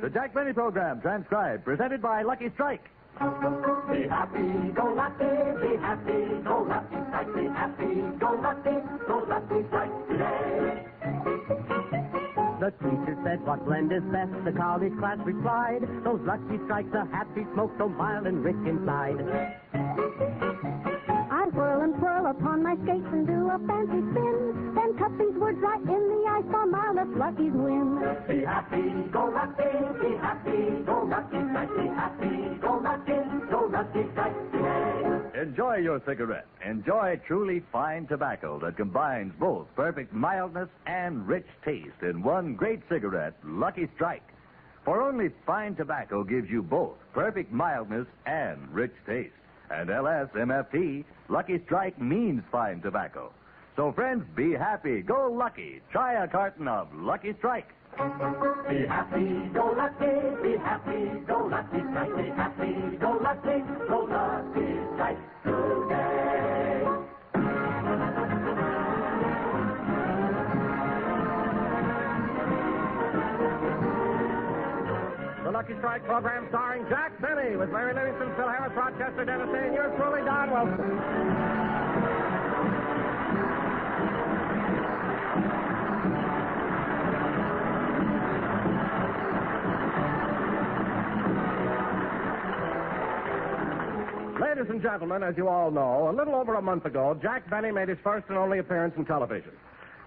The Jack Benny program, transcribed, presented by Lucky Strike. Be happy, go lucky, be happy, go lucky, strike, be happy, go lucky, go lucky, strike today. The teacher said, what blend is best? The college class replied, those lucky strikes, a happy smoke so mild and rich inside. I whirl and twirl upon my skates and do a fancy spin. Then cut these words right in the ice for mildest luckies win. Be happy, go lucky, be happy, go lucky, strike, be happy, go lucky, go lucky, strike today. Enjoy your cigarette. Enjoy truly fine tobacco that combines both perfect mildness and rich taste in one great cigarette, Lucky Strike. For only fine tobacco gives you both perfect mildness and rich taste. And LSMFT, Lucky Strike means fine tobacco. So, friends, be happy, go lucky. Try a carton of Lucky Strike. Be happy, go lucky, be happy, go lucky, strike, be happy, go lucky, go lucky, strike Lucky Strike program starring Jack Benny with Mary Livingstone, Phil Harris, Rochester, Dennis Day, and yours truly, Don Wilson. Ladies and gentlemen, as you all know, a little over a month ago, Jack Benny made his first and only appearance in television.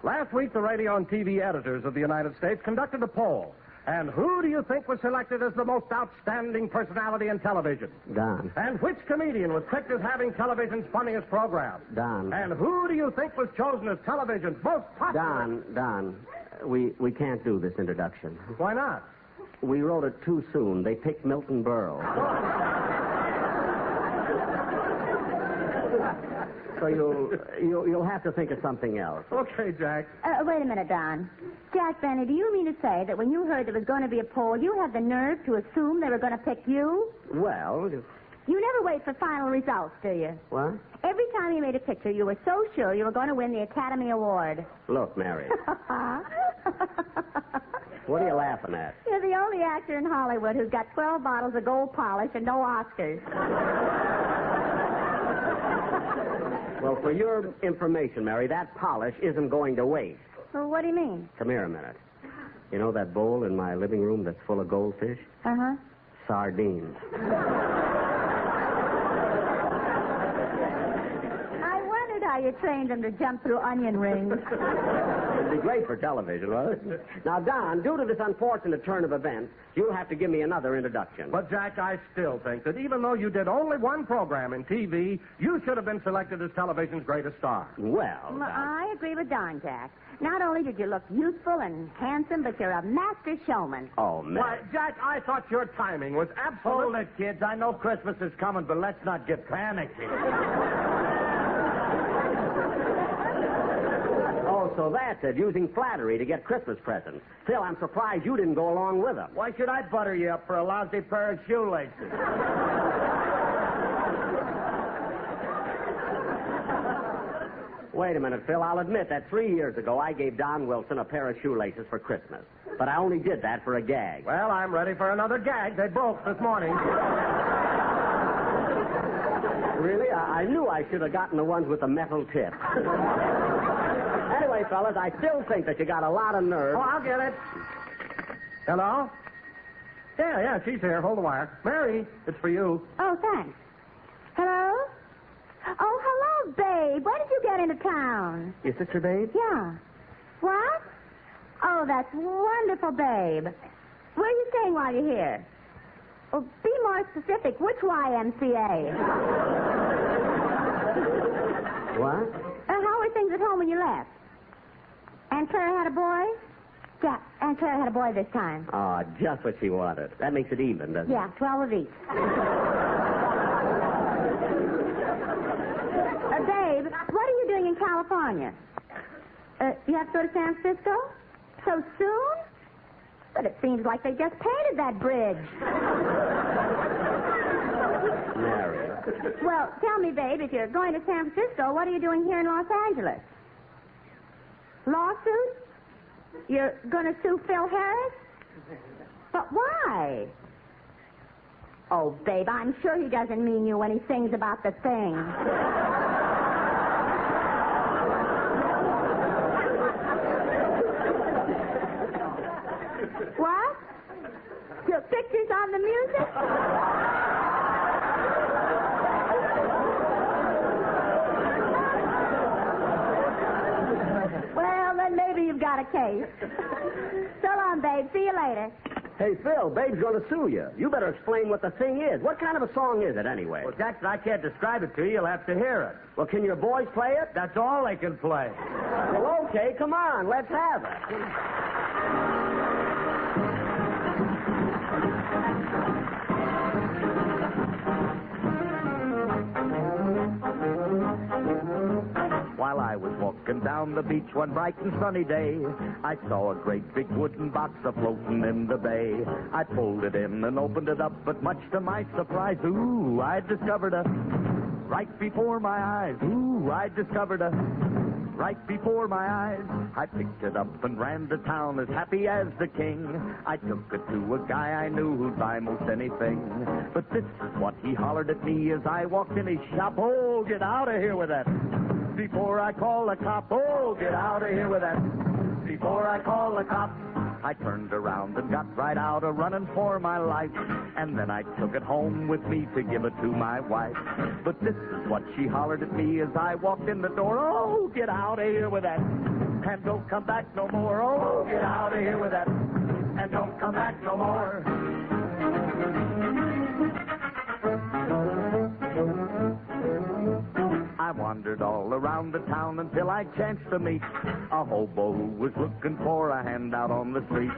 Last week, the radio and TV editors of the United States conducted a poll. And who do you think was selected as the most outstanding personality in television? Don. And which comedian was picked as having television's funniest program? Don. And who do you think was chosen as television's most popular? Don, Don, we, we can't do this introduction. Why not? We wrote it too soon. They picked Milton Berle. so you'll, you'll, you'll have to think of something else. Okay, Jack. Uh, wait a minute, Don. Jack Benny, do you mean to say that when you heard there was going to be a poll, you had the nerve to assume they were going to pick you? Well, You never wait for final results, do you? what? Every time you made a picture, you were so sure you were going to win the Academy Award. Look, Mary, what are you laughing at? You're the only actor in Hollywood who's got 12 bottles of gold polish and no Oscars. Well, for your information, Mary, that polish isn't going to waste. Well, what do you mean? Come here a minute. You know that bowl in my living room that's full of goldfish? Uh huh. Sardines. I wondered how you trained them to jump through onion rings. It'd be great for television, wouldn't it? Now, Don, due to this unfortunate turn of events, you'll have to give me another introduction. But, Jack, I still think that even though you did only one program in TV, you should have been selected as television's greatest star. Well, Well, Don, I agree with Don, Jack. Not only did you look youthful and handsome, but you're a master showman. oh, man. Why, Jack, I thought your timing was absolutely... Hold it, kids. I know Christmas is coming, but let's not get panicky. Oh, so that's it, uh, using flattery to get Christmas presents. Phil, I'm surprised you didn't go along with them. Why should I butter you up for a lousy pair of shoelaces? Wait a minute, Phil. I'll admit that three years ago I gave Don Wilson a pair of shoelaces for Christmas. But I only did that for a gag. Well, I'm ready for another gag. They broke this morning. Really? I, I knew I should have gotten the ones with the metal tip. anyway, fellas, I still think that you got a lot of nerve. Oh, I'll get it. Hello? Yeah, yeah, she's here. Hold the wire. Mary, it's for you. Oh, thanks. Hello? Oh, hello, babe. When did you get into town? Is this Your sister, babe? Yeah. What? Oh, that's wonderful, babe. Where are you staying while you're here? Well, be more specific. Which YMCA? What? Uh, how were things at home when you left? Aunt Clara had a boy? Yeah, Aunt Clara had a boy this time. Oh, just what she wanted. That makes it even, doesn't it? Yeah, 12 of each. uh, babe, what are you doing in California? Uh, you have to go to San Francisco? So soon? But it seems like they just painted that bridge. Mary. Well, tell me, babe, if you're going to San Francisco, what are you doing here in Los Angeles? Lawsuit? You're going to sue Phil Harris? But why? Oh, babe, I'm sure he doesn't mean you when he sings about the thing. What? Your pictures on the music? Well, then maybe you've got a case. so long, babe. See you later. Hey, Phil, Babe's going to sue you. You better explain what the thing is. What kind of a song is it, anyway? Well, Jackson, I can't describe it to you. You'll have to hear it. Well, can your boys play it? That's all they can play. Well, okay, come on, let's have it. I was walking down the beach one bright and sunny day, I saw a great big wooden box a floating in the bay. I pulled it in and opened it up, but much to my surprise, ooh, I discovered a right before my eyes. Ooh, I discovered a right before my eyes. I picked it up and ran to town as happy as the king. I took it to a guy I knew who'd buy most anything. But this is what he hollered at me as I walked in his shop. Oh, get out of here with that. Before I call the cop, oh, get out of here with that. Before I call the cop. I turned around and got right out a running for my life. And then I took it home with me to give it to my wife. But this is what she hollered at me as I walked in the door. Oh, get out of here with that. And don't come back no more. Oh, get out of here with that. And don't come back no more. Wandered all around the town until I chanced to meet a hobo who was looking for a handout on the street.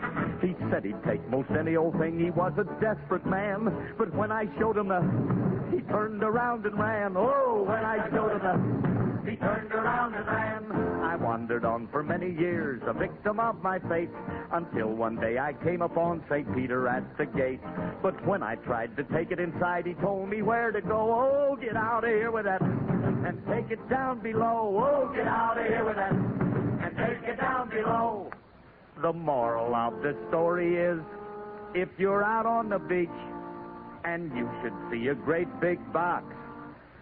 He said he'd take most any old thing. He was a desperate man. But when I showed him the, he turned around and ran. Oh, when I showed him the, he turned around and ran. I wandered on for many years, a victim of my fate, until one day I came upon St. Peter at the gate. But when I tried to take it inside, he told me where to go. Oh, get out of here with that and take it down below. Oh, get out of here with that and take it down below. The moral of the story is if you're out on the beach and you should see a great big box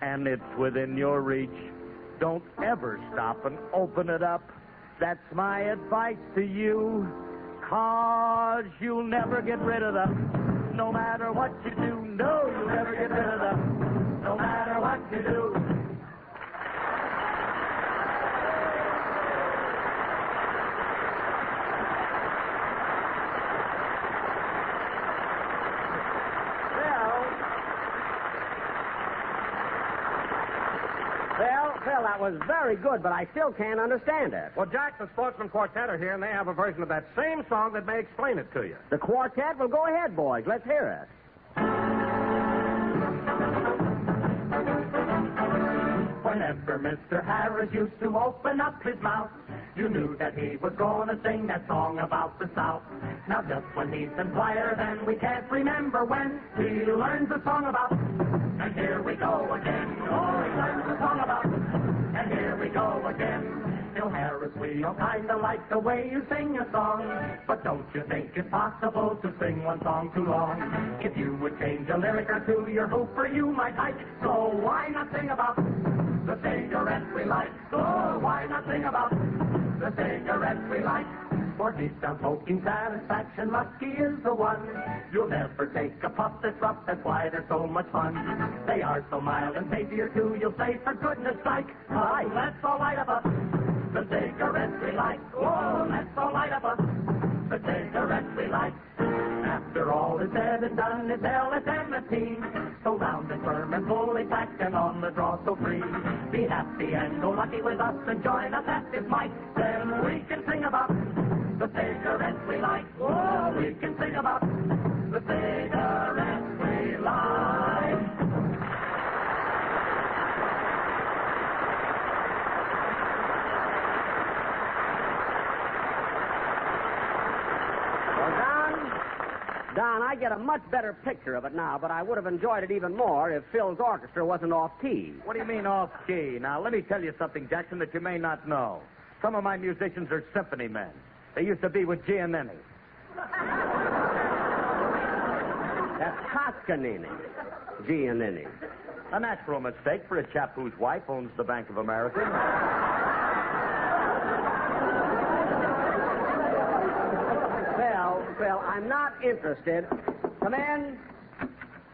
and it's within your reach, don't ever stop and open it up. That's my advice to you. Cause you'll never get rid of them. No matter what you do, no, you'll never get rid of them. No matter what you do. Phil. Phil, Phil, that was very good, but I still can't understand it. Well, Jack, the Sportsmen Quartet are here, and they have a version of that same song that may explain it to you. The quartet? Well, go ahead, boys. Let's hear it. Whenever Mr. Harris used to open up his mouth, you knew that he was going to sing that song about the South. Now, just when he's been quieter than we can't remember when, he learns a song about. And here we go again. Oh, he learns a song about. Go again. Phil Harris, we all kind of like the way you sing a song. But don't you think it's possible to sing one song too long? If you would change a lyric or two, your hooper you might like. So why not sing about the cigarettes we like? So why not sing about the cigarettes we like? For deep down smoking satisfaction, lucky is the one. You'll never take a puff that's rough, that's why they're so much fun. They are so mild and tastier too, you'll say, for goodness sake, hi, let's all light up a the cigarettes we like. Whoa, let's all light up a the cigarettes we like. After all is said and done, it's LSMFT. So round and firm and fully packed and on the draw so free. Be happy and go lucky with us and join us at this mic. Then we can sing about the cigarettes we like. Oh, we can sing about the cigarettes we like. Well, Don, Don, I get a much better picture of it now, but I would have enjoyed it even more if Phil's orchestra wasn't off key. What do you mean off key? Now, let me tell you something, Jackson, that you may not know. Some of my musicians are symphony men. They used to be with Giannini. That's Toscanini. Giannini. A natural mistake for a chap whose wife owns the Bank of America. well, well, I'm not interested. Come in.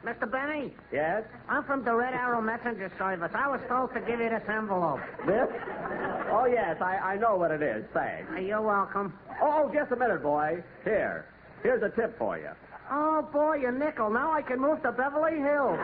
Mr. Benny, Yes? I'm from the Red Arrow Messenger Service. I was told to give you this envelope. This? Oh, yes, I, I know what it is. Thanks. Hey, You're welcome. Oh, just a minute, boy. Here. Here's a tip for you. Oh, boy, a nickel. Now I can move to Beverly Hills.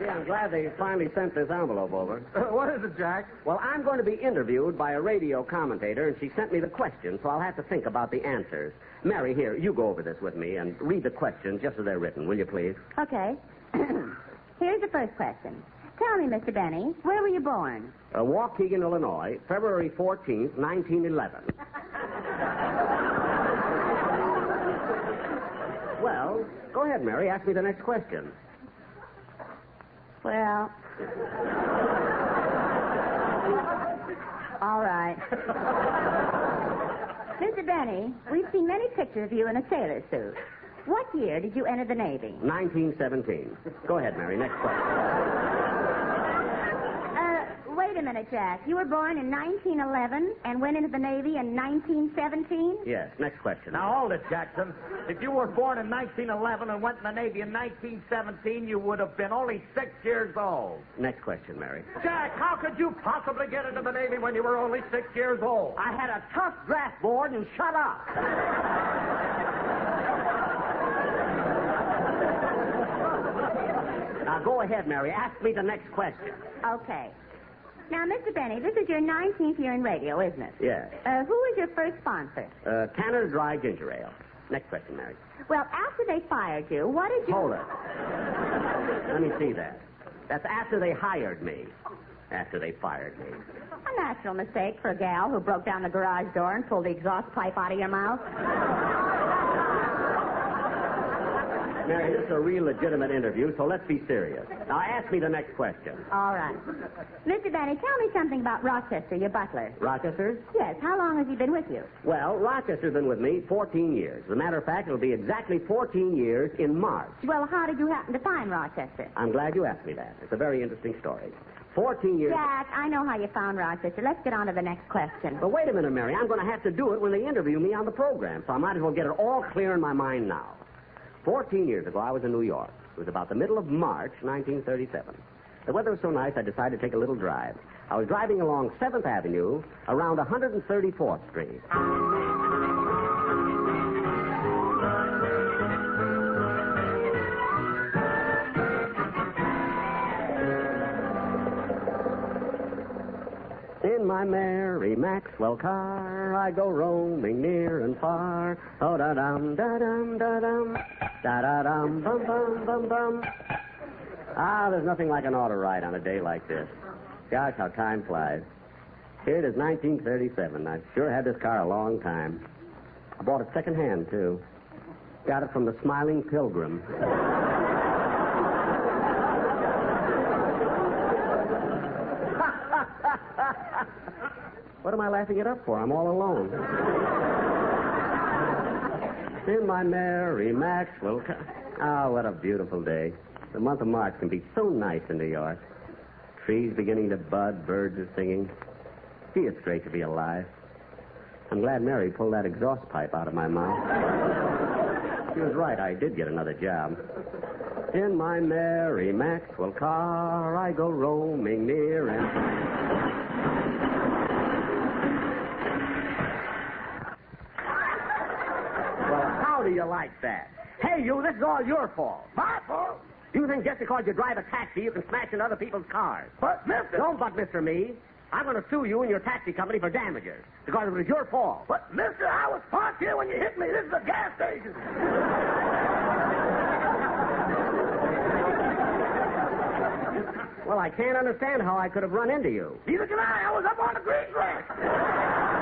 Yeah, I'm glad they finally sent this envelope over. what is it, Jack? Well, I'm going to be interviewed by a radio commentator, and she sent me the questions, so I'll have to think about the answers. Mary, here, you go over this with me and read the questions just as they're written, will you please? Okay. Here's the first question. Tell me, Mr. Benny, where were you born? Uh, Waukegan, Illinois, February 14th, 1911. well, go ahead, Mary. Ask me the next question. Well. All right. Mr. Benny, we've seen many pictures of you in a sailor suit. What year did you enter the Navy? 1917. Go ahead, Mary. Next question. Uh, wait a minute, Jack. You were born in 1911 and went into the Navy in 1917? Yes, next question. Now, hold it, Jackson. If you were born in 1911 and went in the Navy in 1917, you would have been only six years old. Next question, Mary. Jack, how could you possibly get into the Navy when you were only six years old? I had a tough draft board and shut up. now go ahead, Mary. Ask me the next question. Okay. Now, Mr. Benny, this is your 19th year in radio, isn't it? Yes. Uh, who was your first sponsor? Uh, Canada Dry Ginger Ale. Next question, Mary. Well, after they fired you, what did you... Hold it. Let me see that. That's after they hired me. After they fired me. A natural mistake for a gal who broke down the garage door and pulled the exhaust pipe out of your mouth. Mary, this is a real legitimate interview, so let's be serious. Now ask me the next question. All right. Mr. Benny, tell me something about Rochester, your butler. Rochester? Yes, how long has he been with you? Well, Rochester's been with me 14 years. As a matter of fact, it'll be exactly 14 years in March. Well, how did you happen to find Rochester? I'm glad you asked me that. It's a very interesting story. 14 years. Jack, I know how you found Rochester. Let's get on to the next question. But wait a minute, Mary. I'm going to have to do it when they interview me on the program, so I might as well get it all clear in my mind now. 14 years ago, I was in New York. It was about the middle of March, 1937. The weather was so nice, I decided to take a little drive. I was driving along 7th Avenue around 134th Street. My merry Maxwell car, I go roaming near and far. Oh da dum da dum da dum da da dum bum bum bum bum. Ah, there's nothing like an auto ride on a day like this. Gosh, how time flies. Here it is, 1937. I've sure had this car a long time. I bought it secondhand too. Got it from the Smiling Pilgrim. What am I laughing it up for? I'm all alone. In my merry Maxwell. ca- Ah, what a beautiful day. The month of March can be so nice in New York. Trees beginning to bud, birds are singing. Gee, it's great to be alive. I'm glad Mary pulled that exhaust pipe out of my mouth. She was right. I did get another job. In my merry Maxwell car, I go roaming near and. How do you like that? Hey, you, this is all your fault. My fault? You think just because you drive a taxi, you can smash into other people's cars? But, mister. Don't but Mr. Me. I'm going to sue you and your taxi company for damages because it was your fault. But, mister, I was parked here when you hit me. This is a gas station. Well, I can't understand how I could have run into you. Neither can I. I was up on the grease rack.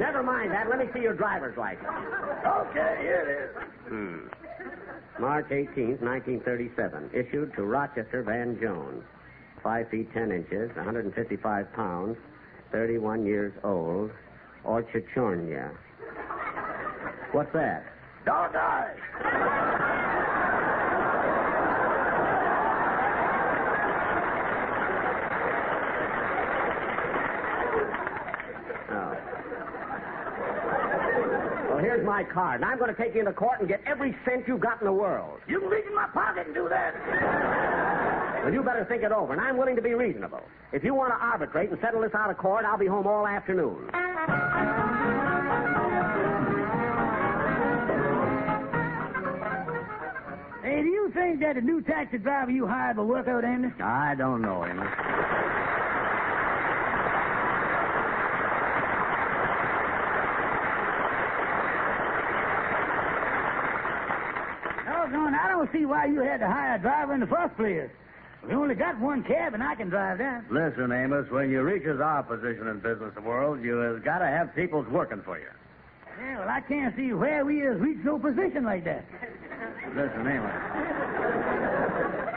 Never mind that. Let me see your driver's license. Okay, here it is. Hmm. March 18th, 1937. Issued to Rochester Van Jones. Five feet ten inches, 155 pounds, 31 years old, Orchachornia. What's that? Eyes. Oh. Well, here's my card, and I'm going to take you into court and get every cent you've got in the world. You can reach in my pocket and do that. Well, you better think it over, and I'm willing to be reasonable. If you want to arbitrate and settle this out of court, I'll be home all afternoon. Hey, do you think that the new taxi driver you hired will work out, Andy? I don't know, Amos. I don't see why you had to hire a driver in the first place. We only got one cab, and I can drive that. Listen, Amos, when you reaches our position in business world, you has got to have people's working for you. Yeah, well, I can't see where we has reached no position like that. Listen, Amos.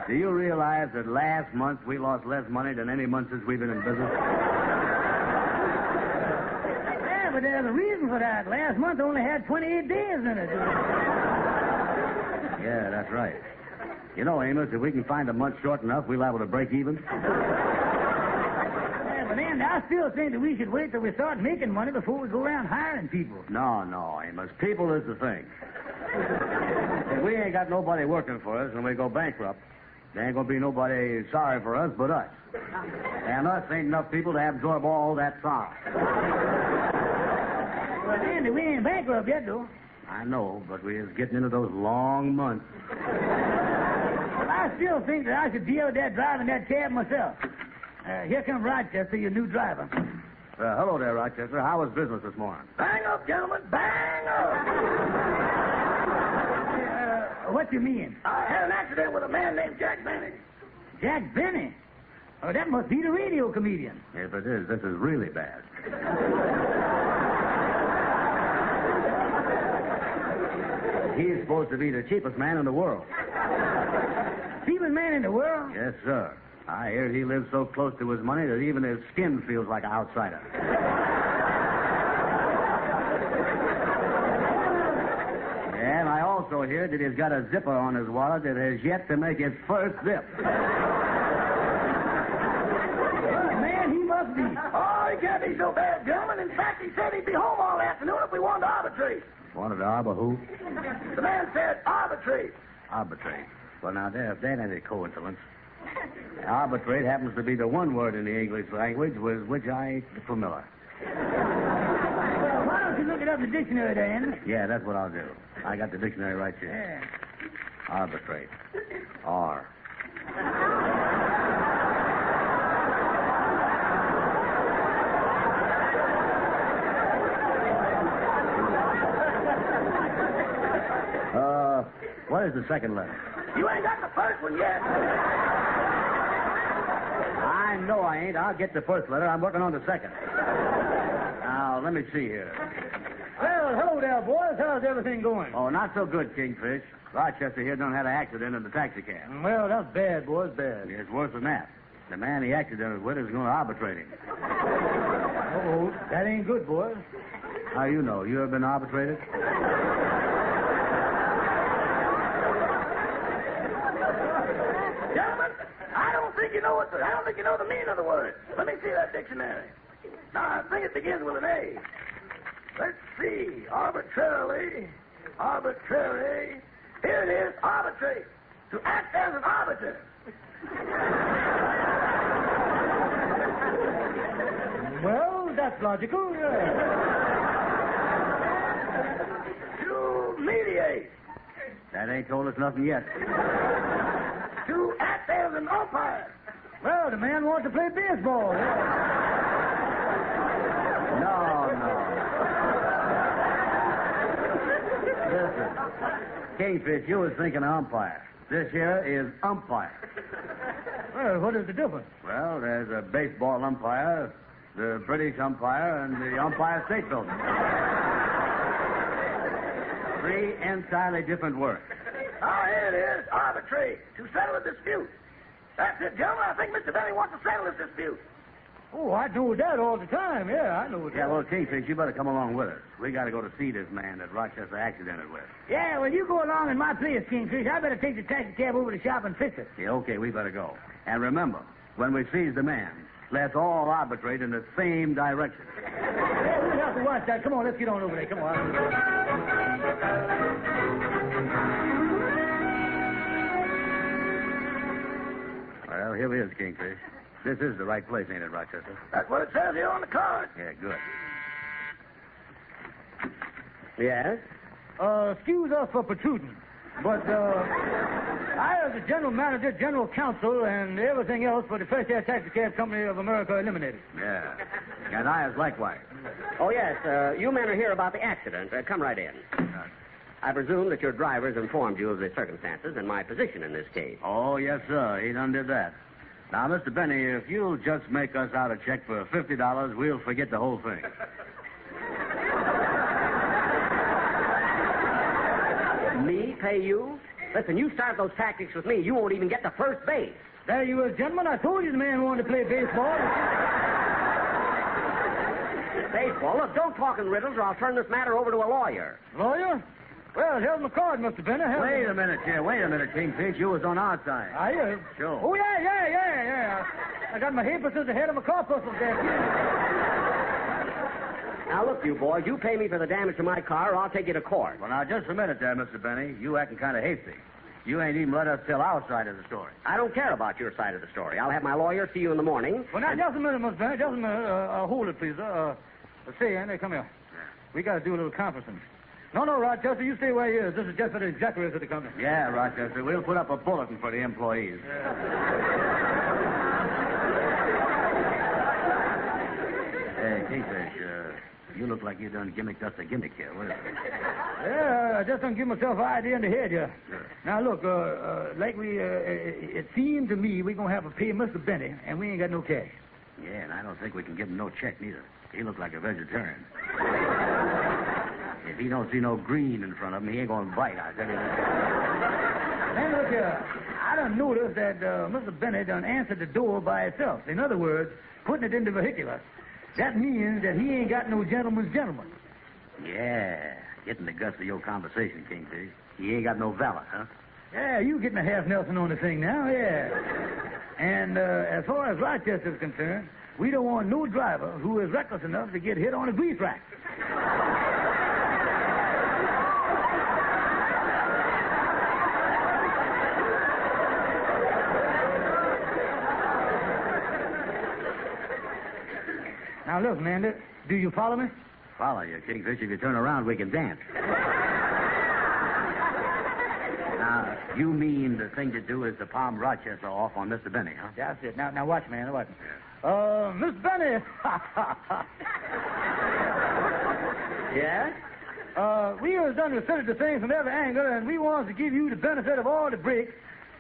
Do you realize that last month we lost less money than any month since we've been in business? Yeah, but there's a reason for that. Last month only had 28 days in it. That's right. You know, Amos, if we can find a month short enough, we'll be able to break even. Yeah, but Andy, I still think that we should wait till we start making money before we go around hiring people. No, no, Amos. People is the thing. if we ain't got nobody working for us and we go bankrupt, there ain't gonna be nobody sorry for us but us. And us ain't enough people to absorb all that sorrow. Well, Andy, we ain't bankrupt yet, though. I know, but we is getting into those long months. Well, I still think that I should deal with that driving that cab myself. Uh, here comes Rochester, your new driver. Uh, hello there, Rochester. How was business this morning? Bang up, gentlemen. Bang up. Uh, what do you mean? I had an accident with a man named Jack Benny. Jack Benny? Oh, that must be the radio comedian. If it is, this is really bad. He's supposed to be the cheapest man in the world. Cheapest man in the world? Yes, sir. I hear he lives so close to his money that even his skin feels like an outsider. and I also hear that he's got a zipper on his wallet that has yet to make its first zip. Man, he must be. Oh, he can't be so bad, gentlemen. In fact, he said he'd be home all afternoon if we wanted to arbitrate. Wanted to arbor who? The man said arbitrate. Arbitrate. Well, now, there, if that ain't a coincidence. Arbitrate happens to be the one word in the English language with which I ain't familiar. Well, why don't you look it up in the dictionary Andy? Yeah, that's what I'll do. I got the dictionary right here. Yeah. Arbitrate. R. Uh, what is the second letter? You ain't got the first one yet. I know I ain't. I'll get the first letter. I'm working on the second. Now, let me see here. Well, hello there, boys. How's everything going? Oh, not so good, Kingfish. Rochester here done had an accident in the taxi cab. Well, that's bad, boys, bad. It's worse than that. The man he accidented with is going to arbitrate him. Oh, that ain't good, boys. How you know? You ever been arbitrated? Gentlemen, I don't think you know what the, I don't think you know the meaning of the word. Let me see that dictionary. Now, I think it begins with an A. Let's see. Arbitrarily. Arbitrary. Here it is. Arbitrate. To act as an arbiter. Well, that's logical. Yeah. To mediate. That ain't told us nothing yet. To act as an umpire. Well, the man wants to play baseball. Yeah. No, no. Listen, Kingfish, you was thinking umpire. This here is umpire. Well, what is the difference? Well, there's a baseball umpire, the British umpire, and the umpire state building. Three entirely different words. Oh, here it is. Arbitrate. To settle a dispute. That's it, gentlemen. I think Mr. Benny wants to settle this dispute. Oh, I know that all the time. Yeah, I know that. Yeah, well, Kingfish, you better come along with us. We got to go to see this man that Rochester accidented with. Yeah, well, you go along in my place, Kingfish. I better take the taxi cab over to the shop and fix it. Yeah, okay, we better go. And remember, when we seize the man, let's all arbitrate in the same direction. Yeah, we'll have to watch that. Come on, let's get on over there. Come on. Well, here he is, Kingfish. This is the right place, ain't it, Rochester? That's what it says here on the card. Yeah, good. Yes? Uh, excuse us for protruding, but uh, I, as the general manager, general counsel, and everything else for the Fresh Air Taxi Cab Company of America Eliminated. Yeah. And I is likewise. Oh, yes. Uh, you men are here about the accident. Uh, come right in. I presume that your drivers informed you of the circumstances and my position in this case. Oh, yes, sir. He done did that. Now, Mr. Benny, if you'll just make us out a check for $50, we'll forget the whole thing. Me pay you? Listen, you start those tactics with me, you won't even get to first base. There you is, gentlemen. I told you the man wanted to play baseball. Baseball? Look, don't talk in riddles or I'll turn this matter over to a lawyer. Lawyer? Well, here's my card, Mr. Benner. Here's Wait a minute, here. Wait a minute, Kingfish. You was on our side. Are you? Sure. Oh, yeah, yeah, yeah, yeah. I got my papers at the head of my corpuscles there. Now, look, you boys, you pay me for the damage to my car or I'll take you to court. Well, now, just a minute there, Mr. Benny. You acting kind of hasty. You ain't even let us tell our side of the story. I don't care about your side of the story. I'll have my lawyer see you in the morning. Well, now, just a minute, Mr. Benner. Just a minute. Uh, uh, hold it, please. Uh, uh, say, Andy, come here. We got to do a little conferencing. No, no, Rochester, you stay where you is. This is just for the executives of the company. Yeah, Rochester. We'll put up a bulletin for the employees. Hey, Kingfish, uh, you look like you done gimmicked us a gimmick here. What is it? Yeah, I just don't give myself an idea in the head here. Sure. Now, look, uh, uh, like we, uh, it it seemed to me we're going to have to pay Mr. Benny, and we ain't got no cash. Yeah, and I don't think we can give him no check neither. He looked like a vegetarian. if he don't see no green in front of him, he ain't going to bite. I tell you that. Then look here. I done noticed that uh, Mr. Benny done answered the door by itself. In other words, putting it in the vehicular. That means that he ain't got no gentleman's gentleman. Yeah, getting the guts of your conversation, Kingfish. He ain't got no valor, huh? Yeah, you getting a half Nelson on the thing now, yeah. And uh, as far as Rochester's concerned, we don't want no driver who is reckless enough to get hit on a grease rack. Now look, man, th- do you follow me? Follow you, Kingfish. If you turn around, we can dance. now, you mean the thing to do is to palm Rochester off on Mr. Benny, huh? That's it. Now, now watch, man. Watch. Uh, Miss Benny. Yes? uh, we has done considered the thing from every angle, and we want to give you the benefit of all the breaks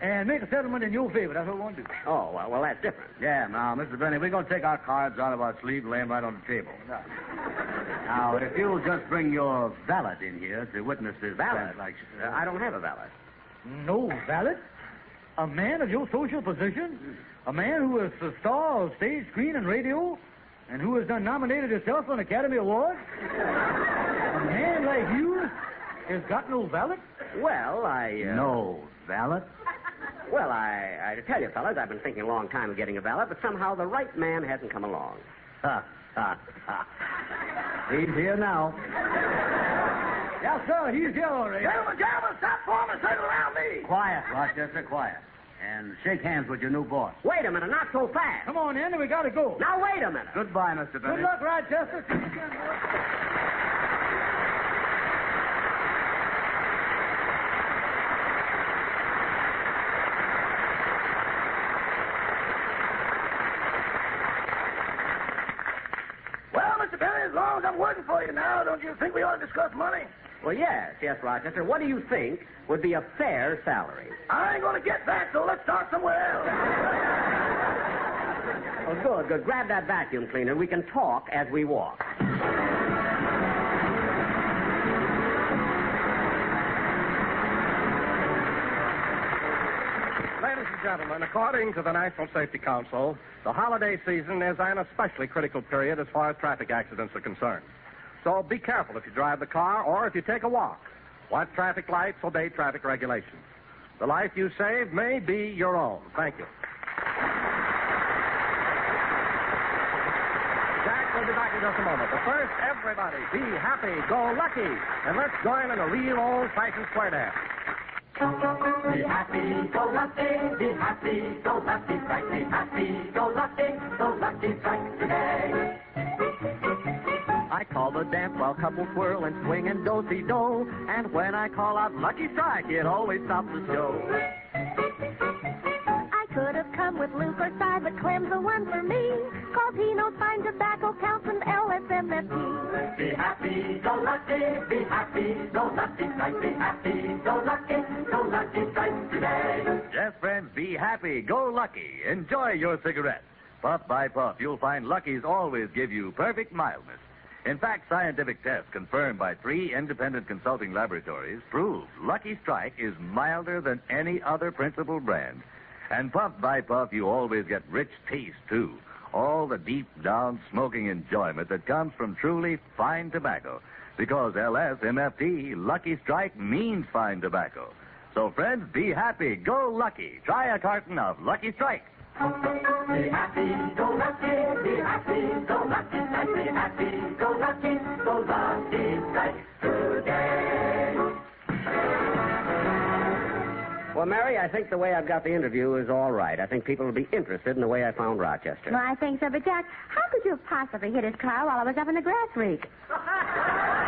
and make a settlement in your favor. That's what we want to do. Oh, well, well that's different. Yeah, now, Mr. Benny, we're going to take our cards out of our sleeve and lay them right on the table. Now, if you'll just bring your valet in here to witness this Valet? transaction. Uh, I don't have a valet. No valet? A man of your social position? A man who is the star of stage, screen, and radio? And who has done nominated himself for an Academy Award? A man like you has got no valet? Well, I. Uh, No valet? Well, I, I to tell you, fellas, I've been thinking a long time of getting a valet, but somehow the right man hasn't come along. Ha, ha, ha. He's here now. Yes, sir. He's here already. Gentlemen, gentlemen, stop forming a circle around me. Quiet, Rochester, quiet. And shake hands with your new boss. Wait a minute, not so fast. Come on, Andy, we gotta go. Now, wait a minute. Goodbye, Mr. Benny. Good luck, Rochester. See you again, boy. Well, Mr. Benny, as long as I'm working for you now, don't you think we ought to discuss money? Well, yes, yes, Rochester. What do you think would be a fair salary? I ain't going to get that, so let's start somewhere else. Oh, good, good. Grab that vacuum cleaner. We can talk as we walk. Gentlemen, according to the National Safety Council, the holiday season is an especially critical period as far as traffic accidents are concerned. So be careful if you drive the car or if you take a walk. Watch traffic lights, obey traffic regulations. The life you save may be your own. Thank you. Jack will be back in just a moment. But first, everybody, be happy, go lucky, and let's join in a real old-fashioned square dance. Be happy, go lucky, be happy, go lucky, strike, be happy, go lucky, go lucky, strike today. I call the dance while couples whirl and swing and do-si-do. And when I call out Lucky Strike, it always stops the show. I could have come with Luke or Si, but Clem's the one for me. Cause he knows fine tobacco counts and LSMFT. Be happy, go lucky, be happy, go lucky, strike, be happy, go lucky, go lucky, strike today. Yes, friends, be happy. Go Lucky. Enjoy your cigarettes. Puff by puff, you'll find Lucky's always give you perfect mildness. In fact, scientific tests confirmed by three independent consulting laboratories prove Lucky Strike is milder than any other principal brand. And puff by puff, you always get rich taste, too. All the deep down smoking enjoyment that comes from truly fine tobacco. Because LSMFT, Lucky Strike, means fine tobacco. So, friends, be happy. Go Lucky. Try a carton of Lucky Strike. Be happy, go lucky, be happy, go lucky, strike, be happy, go lucky, go lucky, strike today. Well, Mary, I think the way I've got the interview is all right. I think people will be interested in the way I found Rochester. Well, I think so, but Jack, how could you have possibly hit his car while I was up in the grass rake?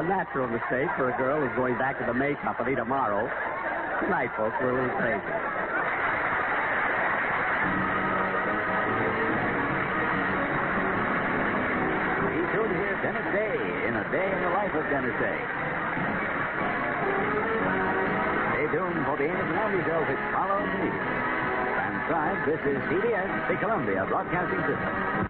A natural mistake for a girl who's going back to the May Company tomorrow. Good night, folks, we're a little crazy. Dennis Day in A Day in the Life of Dennis Day. Stay tuned for the Andy Show, which follows immediately. Transcribed, this is CBS, the Columbia Broadcasting System.